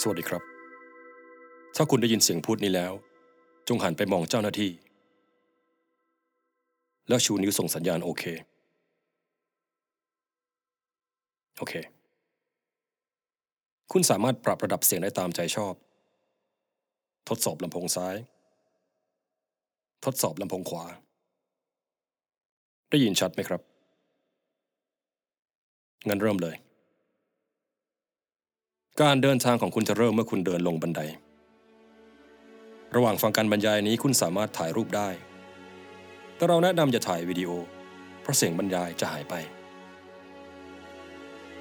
สวัสดีครับ ถ้าคุณได้ยินเสียงพูดนี้แล้ว จงหันไปมองเจ้าหน้าที่ แล้วชูนิ้วส่งสัญญาณโอเค โอเค คุณสามารถปรับระดับเสียงได้ตามใจชอบ ทดสอบลำโพงซ้าย ทดสอบลำโพงขวา ได้ยินชัดไหมครับ งั้นเริ่มเลย การเดินทางของคุณจะเริ่มเมื่อคุณเดินลงบันได ระหว่างฟังการบรรยายนี้คุณสามารถถ่ายรูปได้ แต่เราแนะนำอย่าถ่ายวิดีโอ เพราะเสียงบรรยายจะหายไป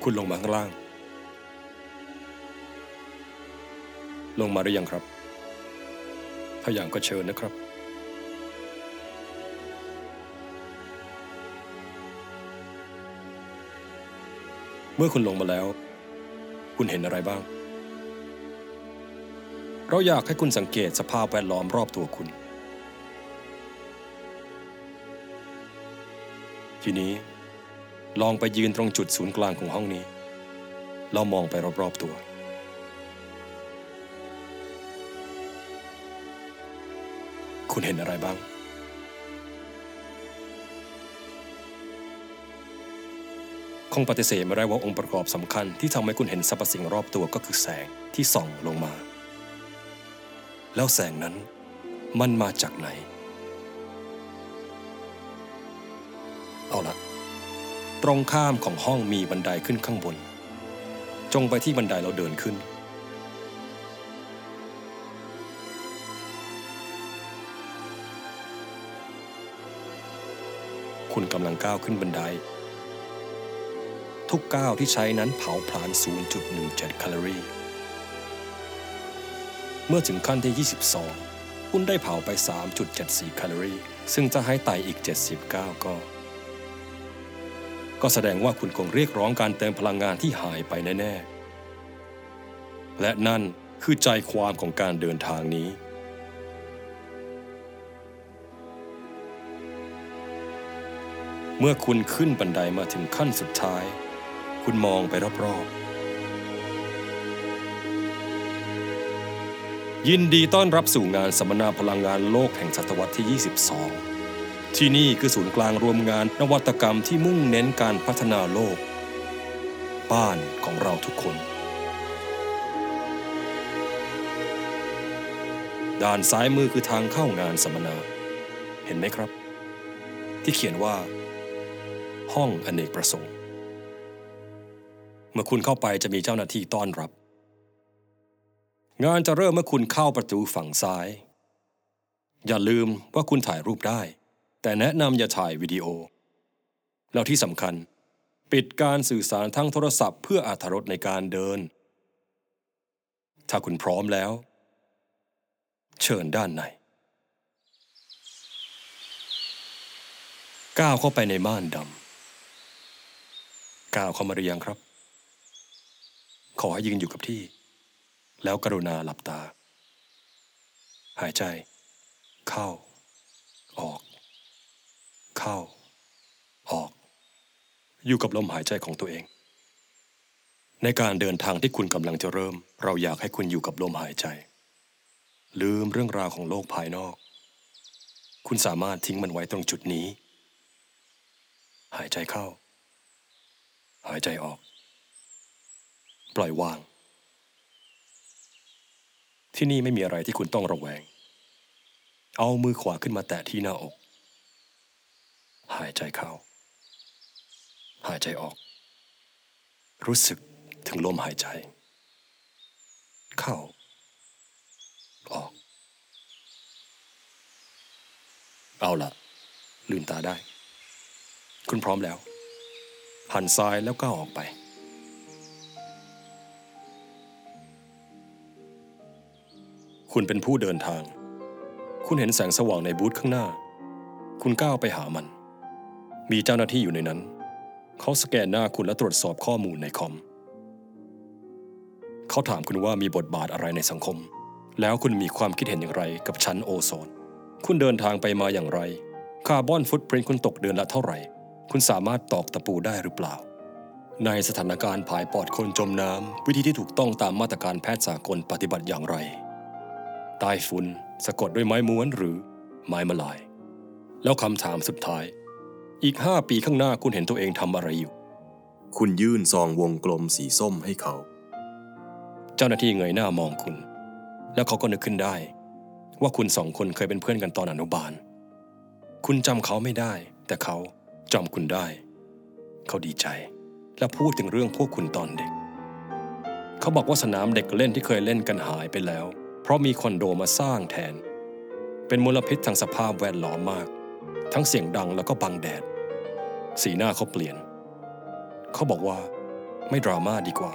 คุณลงมาข้างล่าง ลงมาหรือยังครับ ถ้าอย่างก็เชิญนะครับ เมื่อคุณลงมาแล้ว คุณเห็นอะไรบ้าง เราอยากให้คุณสังเกตสภาพแวดล้อมรอบตัวคุณ ทีนี้ ลองไปยืนตรงจุดศูนย์กลางของห้องนี้แล้วมองไปรอบๆตัว คุณเห็นอะไรบ้าง คงปฏิเสธไม่ได้ว่าองค์ประกอบสำคัญที่ทำให้คุณเห็นสรรพสิ่งรอบตัวก็คือแสงที่ส่องลงมา แล้วแสงนั้นมันมาจากไหน เอาละตรงข้ามของห้องมีบันไดขึ้นข้างบน จงไปที่บันไดเราเดินขึ้น คุณกำลังก้าวขึ้นบันได ทุกก้าวที่ใช้นั้นเผาผลาญ 0.17 แคลอรี่ เมื่อถึงขั้นที่ 22 คุณได้เผาไป 3.74 แคลอรี่ ซึ่งจะให้ไตอีก 79 ก็ ก็แสดงว่าคุณคงเรียกร้องการเติมพลังงานที่หายไปแน่ ๆ และนั่นคือใจความของการเดินทางนี้เมื่อคุณขึ้นบันไดมาถึงขั้นสุดท้าย คุณมองไปรอบๆ ยินดีต้อนรับสู่งานสัมมนาพลังงานโลกแห่งศตวรรษที่ 22 ที่นี่คือศูนย์กลางรวมงานนวัตกรรมที่มุ่งเน้นการพัฒนาโลก บ้านของเราทุกคน ด้านซ้ายมือคือทางเข้างานสัมมนา เห็นไหมครับ ที่เขียนว่า ห้องอเนกประสงค์ เมื่อคุณเข้าไปจะมีเจ้าหน้าที่ต้อนรับ งานจะเริ่มเมื่อคุณเข้าประตูฝั่งซ้าย อย่าลืมว่าคุณถ่ายรูปได้ แต่แนะนำอย่าถ่ายวิดีโอ แล้วที่สำคัญ ปิดการสื่อสารทั้งโทรศัพท์เพื่ออาธรตในการเดิน ถ้าคุณพร้อมแล้ว เชิญด้านในก้าวเข้าไปในม่านดำก้าวเข้ามาหรือยังครับ ขอให้ยืนอยู่กับที่ แล้วกรุณาหลับตา หายใจ เข้า ออก เข้า ออก อยู่กับลมหายใจของตัวเอง ในการเดินทางที่คุณกำลังจะเริ่ม เราอยากให้คุณอยู่กับลมหายใจ ลืมเรื่องราวของโลกภายนอก คุณสามารถทิ้งมันไว้ตรงจุดนี้ หายใจเข้า หายใจออก ปล่อยวาง ที่นี่ไม่มีอะไรที่คุณต้องระแวง เอามือขวาขึ้นมาแตะที่หน้าอก หายใจเข้า หายใจออก รู้สึกถึงลมหายใจ เข้า ออก เอาละลืมตาได้ คุณพร้อมแล้ว หันซ้ายแล้วก้าวออกไป คุณเป็นผู้เดินทาง คุณเห็นแสงสว่างในบูธข้างหน้า คุณก้าวไปหามัน มีเจ้าหน้าที่อยู่ในนั้น เขาสแกนหน้าคุณและตรวจสอบข้อมูลในคอม เขาถามคุณว่ามีบทบาทอะไรในสังคม แล้วคุณมีความคิดเห็นอย่างไรกับชั้นโอโซน คุณเดินทางไปมาอย่างไร คาร์บอนฟุตปรินท์คุณตกเดือนละเท่าไหร่ คุณสามารถตอกตะปูได้หรือเปล่าในสถานการณ์ผายปอดคนจมน้ำ วิธีที่ถูกต้องตามมาตรการแพทย์สากลปฏิบัติอย่างไร ใต้ฝุ่นสะกดด้วยไม้ม้วนหรือไม้มาลาย แล้วคำถามสุดท้าย อีกห้าปีข้างหน้าคุณเห็นตัวเองทำอะไรอยู่ คุณยื่นซองวงกลมสีส้มให้เขา เจ้าหน้าที่เงยหน้ามองคุณ แล้วเขาก็นึกขึ้นได้ ว่าคุณสองคนเคยเป็นเพื่อนกันตอนอนุบาล คุณจำเขาไม่ได้ แต่เขาจำคุณได้ เขาดีใจ และพูดถึงเรื่องพวกคุณตอนเด็ก เขาบอกว่าสนามเด็กเล่นที่เคยเล่นกันหายไปแล้ว เพราะมีคอนโดมาสร้างแทน เป็นมลพิษทางสภาพแวดล้อมมาก ทั้งเสียงดังแล้วก็บังแดด สีหน้าเขาเปลี่ยน เขาบอกว่า ไม่ดราม่าดีกว่า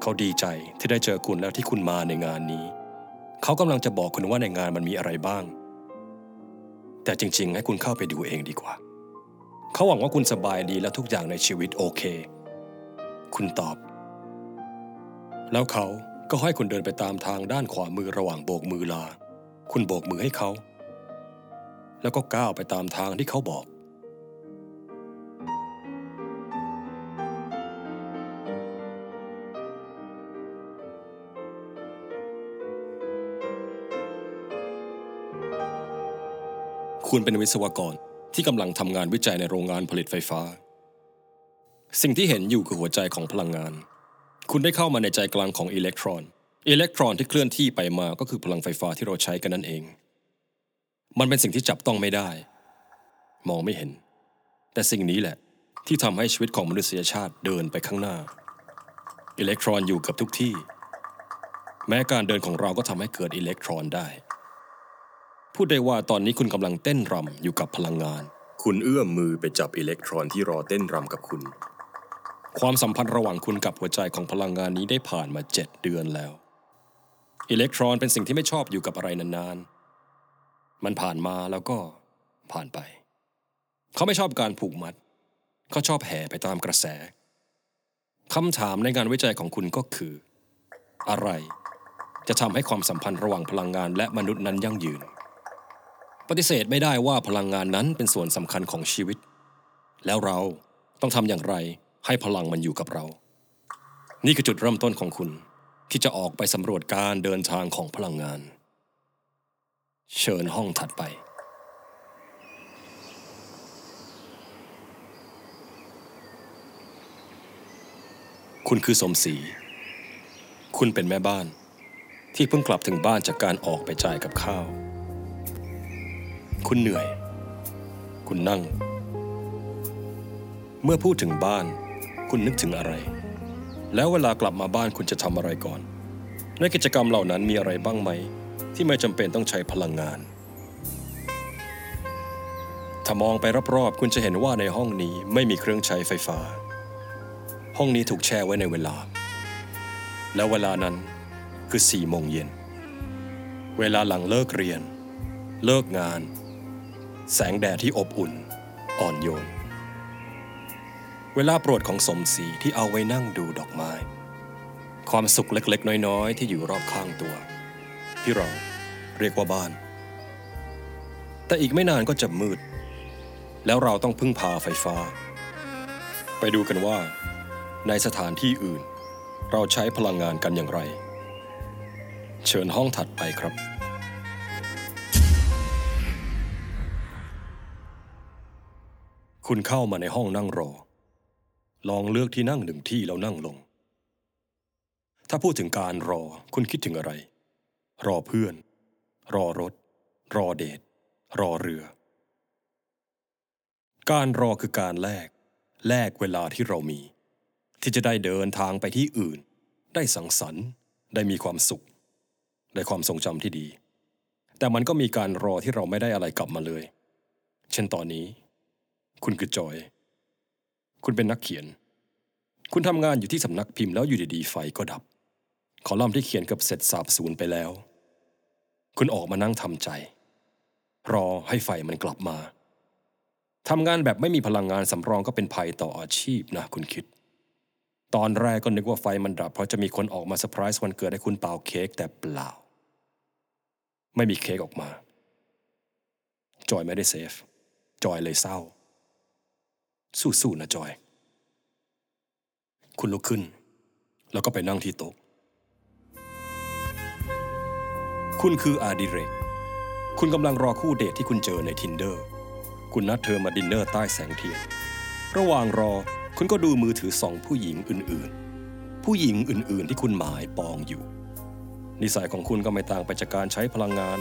เขาดีใจที่ได้เจอคุณแล้วที่คุณมาในงานนี้ เขากำลังจะบอกคุณว่าในงานมันมีอะไรบ้าง แต่จริง ๆ ให้คุณเข้าไปดูเองดีกว่า เขาหวังว่าคุณสบายดีและทุกอย่างในชีวิตโอเค คุณตอบ แล้วเขา ก็ให้คุณเดินไปตามทางด้านขวามือระหว่างโบกมือลา คุณโบกมือให้เขา แล้วก็ก้าวไปตามทางที่เขาบอก คุณเป็นวิศวกรที่กำลังทำงานวิจัยในโรงงานผลิตไฟฟ้า สิ่งที่เห็นอยู่คือหัวใจของพลังงาน คุณได้เข้ามาในใจกลางของอิเล็กตรอน อิเล็กตรอนที่เคลื่อนที่ไปมาก็คือพลังไฟฟ้าที่เราใช้กันนั่นเอง มันเป็นสิ่งที่จับต้องไม่ได้ มองไม่เห็น แต่สิ่งนี้แหละ ที่ทำให้ชีวิตของมนุษยชาติเดินไปข้างหน้า อิเล็กตรอนอยู่กับทุกที่ แม้การเดินของเราก็ทำให้เกิดอิเล็กตรอนได้ พูดได้ว่าตอนนี้คุณกำลังเต้นรำอยู่กับพลังงาน คุณเอื้อมมือไปจับอิเล็กตรอนที่รอเต้นรำกับคุณ ความสัมพันธ์ระหว่างคุณกับหัวใจของพลังงานนี้ได้ผ่านมาเจ็ดเดือนแล้ว อิเล็กตรอนเป็นสิ่งที่ไม่ชอบอยู่กับอะไรนานๆ มันผ่านมาแล้วก็ผ่านไป เขาไม่ชอบการผูกมัด เขาชอบแห่ไปตามกระแสคำถามในงานวิจัยของคุณก็คือ อะไร จะทำให้ความสัมพันธ์ระหว่างพลังงานและมนุษย์นั้นยั่งยืน ปฏิเสธไม่ได้ว่าพลังงานนั้นเป็นส่วนสำคัญของชีวิต แล้วเราต้องทำอย่างไร ให้พลังมันอยู่กับเรา นี่คือจุดเริ่มต้นของคุณ ที่จะออกไปสำรวจการเดินทางของพลังงาน เชิญห้องถัดไปคุณคือสมศรี คุณเป็นแม่บ้าน ที่เพิ่งกลับถึงบ้านจากการออกไปจ่ายกับข้าว คุณเหนื่อย คุณนั่ง เมื่อพูดถึงบ้าน คุณนึกถึงอะไร แล้วเวลากลับมาบ้านคุณจะทำอะไรก่อน ในกิจกรรมเหล่านั้นมีอะไรบ้างไหม ที่ไม่จำเป็นต้องใช้พลังงาน ถ้ามองไปรอบๆ คุณจะเห็นว่าในห้องนี้ไม่มีเครื่องใช้ไฟฟ้า ห้องนี้ถูกแช่ไว้ในเวลา แล้วเวลานั้นคือสี่โมงเย็น เวลาหลังเลิกเรียน เลิกงาน แสงแดดที่อบอุ่น อ่อนโยน เวลาโปรดของสมศรีที่เอาไว้นั่งดูดอกไม้ ความสุขเล็กๆ น้อยๆ ที่อยู่รอบข้างตัว ที่เราเรียกว่าบ้าน แต่อีกไม่นานก็จะมืด แล้วเราต้องพึ่งพาไฟฟ้า ไปดูกันว่า ในสถานที่อื่น เราใช้พลังงานกันอย่างไร เชิญห้องถัดไปครับคุณเข้ามาในห้องนั่งรอ ลองเลือกที่นั่งหนึ่งที่แล้วนั่งลง ถ้าพูดถึงการรอคุณคิดถึงอะไร รอเพื่อน รอรถ รอเดท รอเรือ การรอคือการแลก แลกเวลาที่เรามี ที่จะได้เดินทางไปที่อื่น ได้สังสรรค์ ได้มีความสุข ได้ความทรงจำที่ดี แต่มันก็มีการรอที่เราไม่ได้อะไรกลับมาเลย เช่นตอนนี้ คุณคือจอย คุณเป็นนักเขียน คุณทำงานอยู่ที่สำนักพิมพ์แล้วอยู่ดีๆไฟก็ดับ คอลัมน์ที่เขียนเกือบเสร็จสาบสูญไปแล้ว คุณออกมานั่งทำใจ รอให้ไฟมันกลับมาทำงานแบบไม่มีพลังงานสำรองก็เป็นภัยต่ออาชีพนะคุณคิด ตอนแรกก็นึกว่าไฟมันดับ เพราะจะมีคนออกมาเซอร์ไพรส์วันเกิดให้คุณเป่าเค้กแต่เปล่า ไม่มีเค้กออกมา จอยไม่ได้เซฟ จอยเลยเศร้า สู้ๆนะจอย คุณลุกขึ้น แล้วก็ไปนั่งที่โต๊ะ คุณคืออาดิเรก คุณกำลังรอคู่เดทที่คุณเจอใน Tinder คุณนัดเธอมาดินเนอร์ใต้แสงเทียน ระหว่างรอคุณก็ดูมือถือสองผู้หญิงอื่นๆ ผู้หญิงอื่นๆ ที่คุณหมายปองอยู่ นิสัยของคุณก็ไม่ต่างไปจากการใช้พลังงาน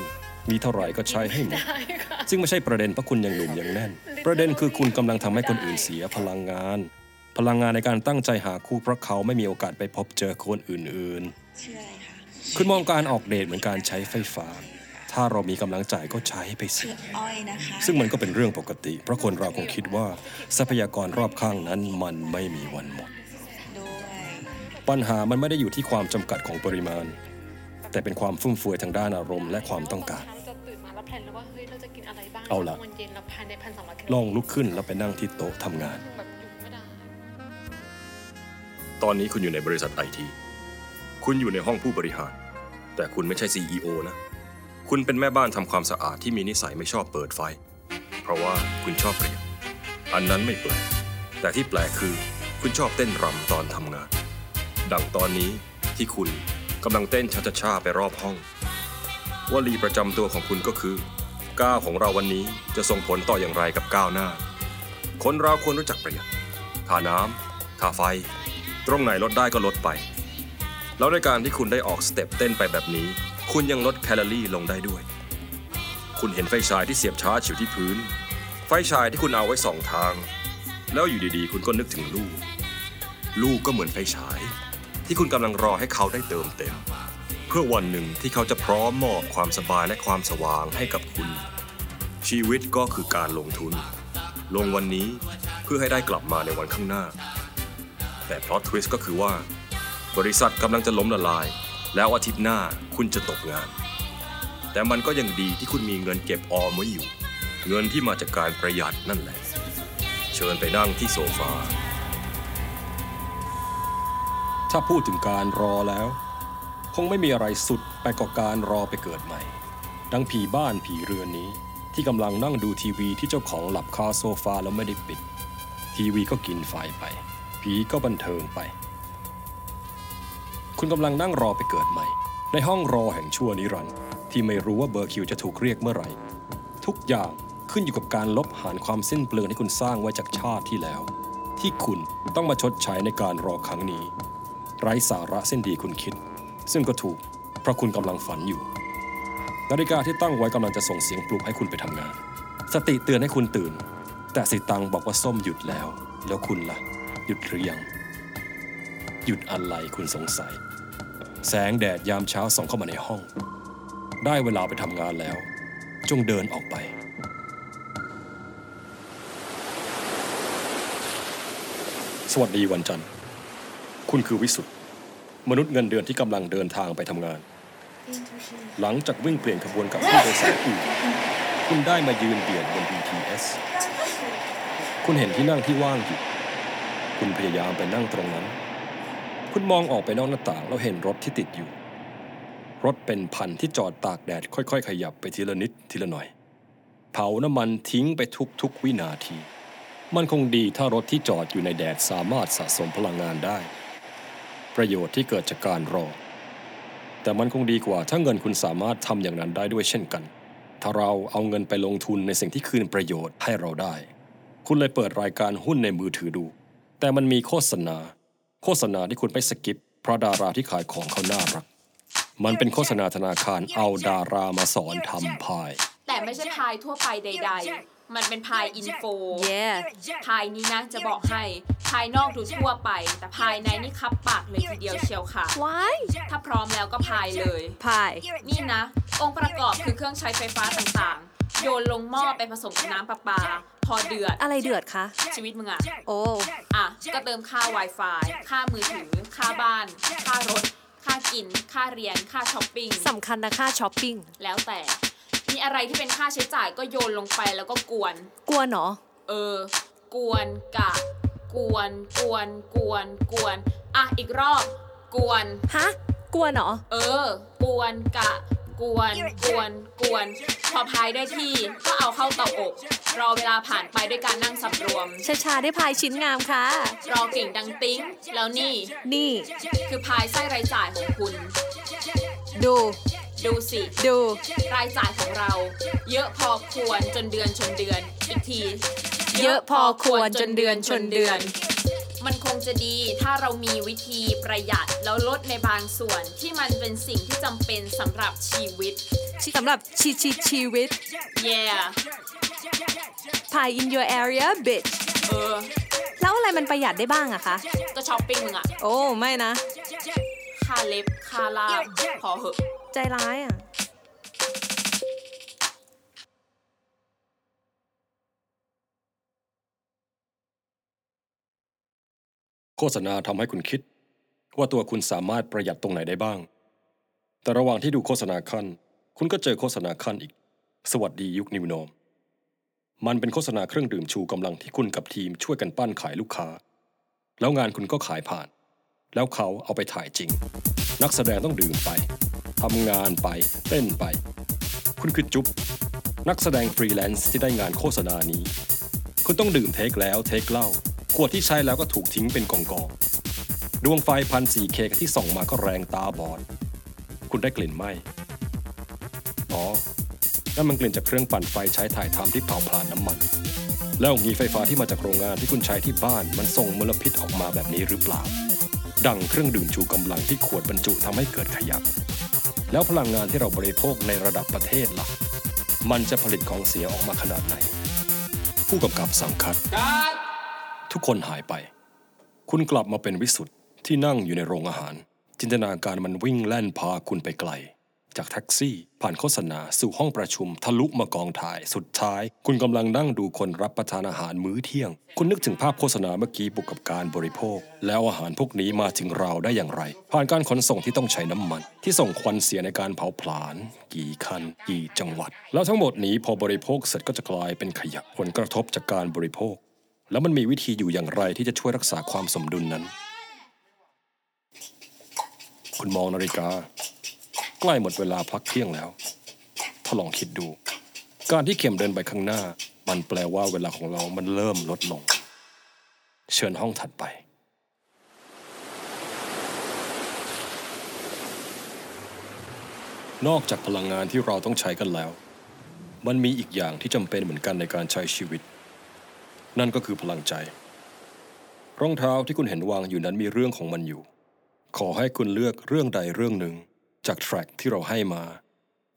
มีเท่าไหร่ก็ใช้ให้หมดได้ค่ะซึ่งไม่ใช่ประเด็นเพราะคุณยังหนุ่มยังแน่น ประเด็นคือคุณกำลังทำให้คนอื่นเสียพลังงาน พลังงานในการตั้งใจหาคู่เพราะเขาไม่มีโอกาสไปพบเจอคนอื่นชื่ออะไรคะๆคุณมองการออกเดทเหมือนการใช้ไฟฟ้า ถ้าเรามีกำลังจ่ายก็ใช้ไปสิชื่ออ้อยนะคะซึ่งมันก็เป็นเรื่องปกติ เพราะคนเราคงคิดว่าทรัพยากรรอบข้างนั้นมันไม่มีวันหมดด้วยปัญหามันไม่ได้อยู่ที่ความจำกัดของปริมาณ แต่เป็นความฟุ่มเฟือยทางด้านอารมณ์และความต้องการ แล้วแพลนแล้วว่าเฮ้ยเราจะกินอะไรบ้างเอาล่ะวันเย็นเราภายในพันสองร้อยกิโลลองลุกขึ้นแล้วไปนั่งที่โต๊ะทำงาน แบบอยู่ไม่ได้ตอนนี้คุณอยู่ในบริษัทไอที คุณอยู่ในห้องผู้บริหาร แต่คุณไม่ใช่ CEO นะ คุณเป็นแม่บ้านทำความสะอาดที่มีนิสัยไม่ชอบเปิดไฟ เพราะว่าคุณชอบประหยัดอันนั้นไม่แปลก แต่ที่แปลกคือ คุณชอบเต้นรำตอนทำงาน ดังตอนนี้ที่คุณกำลังเต้นชาชาๆไปรอบห้อง วลีประจำตัวของคุณก็คือ ก้าวของเราวันนี้จะส่งผลต่ออย่างไรกับก้าวหน้า คนเราควรรู้จักประหยัดค่าน้ำค่าไฟ ตรงไหนลดได้ก็ลดไป แล้วในการที่คุณได้ออกสเต็ปเต้นไปแบบนี้ คุณยังลดแคลอรี่ลงได้ด้วย คุณเห็นไฟฉายที่เสียบชาร์จอยู่ที่พื้น ไฟฉายที่คุณเอาไว้สองทาง แล้วอยู่ดีๆ คุณก็นึกถึงลูก ลูกก็เหมือนไฟฉาย ที่คุณกำลังรอให้เขาได้เติมเต็ม พื่อวันหนึ่งที่เขาจะพร้อมมอบความสบายและความสว่างให้กับคุณ ชีวิตก็คือการลงทุน ลงวันนี้เพื่อให้ได้กลับมาในวันข้างหน้า แต่พลอตทวิสต์ก็คือว่า บริษัทกำลังจะล้มละลาย แล้วอาทิตย์หน้าคุณจะตกงาน แต่มันก็ยังดีที่คุณมีเงินเก็บออมไว้อยู่ เงินที่มาจากการประหยัดนั่นแหละ เชิญไปนั่งที่โซฟาถ้าพูดถึงการรอแล้ว คงไม่มีอะไรสุดไปกว่าการรอไปเกิดใหม่ ดังผีบ้านผีเรือนนี้ ที่กำลังนั่งดูทีวีที่เจ้าของหลับคาโซฟาแล้วไม่ได้ปิด ทีวีก็กินไฟไป ผีก็บันเทิงไป คุณกำลังนั่งรอไปเกิดใหม่ ในห้องรอแห่งชั่วนิรันดร์ที่ไม่รู้ว่าเบอร์คิวจะถูกเรียกเมื่อไหร่ ทุกอย่างขึ้นอยู่กับการลบหารความสิ้นเปลืองที่คุณสร้างไว้จากชาติที่แล้ว ที่คุณต้องมาชดใช้ในการรอครั้งนี้ ไร้สาระเส้นดีคุณคิด ซึ่งก็ถูก เพราะคุณกำลังฝันอยู่ นาฬิกาที่ตั้งไว้กำลังจะส่งเสียงปลุกให้คุณไปทำงาน สติเตือนให้คุณตื่น แต่สิตังบอกว่าส้มหยุดแล้ว แล้วคุณล่ะ หยุดหรือยัง หยุดอะไรคุณสงสัย แสงแดดยามเช้าส่องเข้ามาในห้อง ได้เวลาไปทำงานแล้ว จงเดินออกไปสวัสดีวันจันทร์ คุณคือวิสุทธ์ มนุษย์เงินเดือนที่กำลังเดินทางไปทำงาน หลังจากวิ่งเปลี่ยนขบวนกับผู้โดยสารอื่น คุณได้มายืนเบียดบน BTS คุณเห็นที่นั่งที่ว่างอยู่ คุณพยายามไปนั่งตรงนั้น คุณมองออกไปนอกหน้าต่างแล้วเห็นรถที่ติดอยู่ รถเป็นพันที่จอดตากแดดค่อยๆ ขยับไปทีละนิดทีละหน่อย เผาน้ำมันทิ้งไปทุกๆวินาที มันคงดีถ้ารถที่จอดอยู่ในแดดสามารถสะสมพลังงานได้ ประโยชน์ที่เกิดจากการรอ แต่มันคงดีกว่าถ้าเงินคุณสามารถทำอย่างนั้นได้ด้วยเช่นกัน ถ้าเราเอาเงินไปลงทุนในสิ่งที่คืนประโยชน์ให้เราได้ คุณเลยเปิดรายการหุ้นในมือถือดู แต่มันมีโฆษณา โฆษณาที่คุณไปสกิป เพราะดาราที่ขายของเขาน่ารัก มันเป็นโฆษณาธนาคารเอาดารามาสอนทำพาย แต่ไม่ใช่พายทั่วไปใด ๆ มันเป็นพายอินโฟ Yeah พายนี้นะจะบอกให้ ภายนอกดูทั่วไป แต่ภายในนี่คับปากเลยทีเดียวเชียวค่ะ Why ถ้าพร้อมแล้วก็พายเลย Pie นี่นะ องค์ประกอบคือเครื่องใช้ไฟฟ้าต่างๆ โยนลงหม้อไปผสมกับน้ำประปา พอเดือด อะไรเดือดคะ ชีวิตมึงอะโอ้อะ ก็เติมค่า Wi-Fi ค่ามือถือ ค่าบ้าน ค่ารถ ค่ากิน ค่าเรียน ค่าช้อปปิ้งสำคัญนะค่าช้อปปิ้ง แล้วแต่ มีอะไรที่เป็นค่าใช้จ่ายก็โยนลงไปแล้วก็กวน กลัวเนาะเออ กวนกะ กวน กวน กวน กวน อะ อีกรอบ กวน ฮะ กลัวเนาะเออ กวนกะ กวน กวน กวน พอพายได้ที่ก็เอาเข้าเตาอบ รอเวลาผ่านไปด้วยการนั่งสำรวม ชาชาได้พายชิ้นงามค่ะ รอกลิ่งดังติ้งแล้วนี่ นี่ คือพายไส้รายจ่ายของคุณ ดู ดูสิดู รายจ่ายของเรา เยอะพอควรจนเดือนชนเดือน อีกที เยอะพอควรจนเดือนชนเดือน มันคงจะดีถ้าเรามีวิธีประหยัดแล้วลดในบางส่วนที่มันเป็นสิ่งที่จำเป็นสำหรับชีวิตสำหรับชีชีชีวิต yeah พาย in your area bitch เออ แล้วอะไรมันประหยัดได้บ้างอะคะ ก็ช้อปปิ้งมึงอะโอ้ ไม่นะ ค่าเล็บ ค่าลาบพอเหอะ ใจร้ายอะโฆษณาทำให้คุณคิด ว่าตัวคุณสามารถประหยัดตรงไหนได้บ้าง แต่ระหว่างที่ดูโฆษณาขั้น คุณก็เจอโฆษณาขั้นอีก สวัสดียุคนิวนอมมันเป็นโฆษณาเครื่องดื่มชูกำลังที่คุณกับทีมช่วยกันปั้นขายลูกค้า แล้วงานคุณก็ขายผ่าน แล้วเขาเอาไปถ่ายจริง นักแสดงต้องดื่มไป ทำงานไป เต้นไป คุณคือจุ๊บนักแสดงฟรีแลนซ์ที่ได้งานโฆษณานี้ คุณต้องดื่มเทคแล้วเทคเหล้าขวดที่ใช้แล้วก็ถูกทิ้งเป็นกองกองดวงไฟพันสี่เคที่ส่องมาก็แรงตาบอด คุณได้กลิ่นไหมอ๋อนั่นมันกลิ่นจากเครื่องปั่นไฟใช้ถ่ายทำที่เผาผลาญน้ำมัน แล้วงีไฟฟ้าที่มาจากโรงงานที่คุณใช้ที่บ้านมันส่งมลพิษออกมาแบบนี้หรือเปล่า ดังเครื่องดื่มชูกำลังที่ขวดบรรจุทำให้เกิดขยะ แล้วพลังงานที่เราบริโภคในระดับประเทศล่ะ มันจะผลิตของเสียออกมาขนาดไหน ผู้กำกับสังคัด ทุกคนหายไป คุณกลับมาเป็นวิสุทธ์ที่นั่งอยู่ในโรงอาหาร จินตนาการมันวิ่งแล่นพาคุณไปไกล จากแท็กซี่ ผ่านโฆษณาสู่ห้องประชุม ทะลุมากองถ่าย สุดท้าย คุณกำลังนั่งดูคนรับประทานอาหารมื้อเที่ยง คุณนึกถึงภาพโฆษณาเมื่อกี้บุกกับการบริโภค แล้วอาหารพวกนี้มาถึงเราได้อย่างไร ผ่านการขนส่งที่ต้องใช้น้ำมัน ที่ส่งควันเสียในการเผาผลาญกี่คัน กี่จังหวัด แล้วทั้งหมดนี้พอบริโภคเสร็จก็จะกลายเป็นขยะผลกระทบจากการบริโภค แล้วมันมีวิธีอยู่อย่างไรที่จะช่วยรักษาความสมดุลนั้น คุณมองนาฬิกา ใกล้หมดเวลาพักเที่ยงแล้วถ้าลองคิดดู การที่เข็มเดินไปข้างหน้า มันแปลว่าเวลาของเรามันเริ่มลดลง เชิญห้องถัดไปนอกจากพลังงานที่เราต้องใช้กันแล้ว มันมีอีกอย่างที่จำเป็นเหมือนกันในการใช้ชีวิต นั่นก็คือพลังใจ รองเท้าที่คุณเห็นวางอยู่นั้นมีเรื่องของมันอยู่ ขอให้คุณเลือกเรื่องใดเรื่องหนึ่ง จากแทร็กที่เราให้มา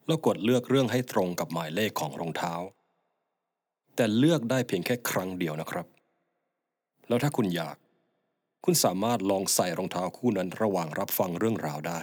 แล้วกดเลือกเรื่องให้ตรงกับหมายเลขของรองเท้า แต่เลือกได้เพียงแค่ครั้งเดียวนะครับ แล้วถ้าคุณอยาก คุณสามารถลองใส่รองเท้าคู่นั้นระหว่างรับฟังเรื่องราวได้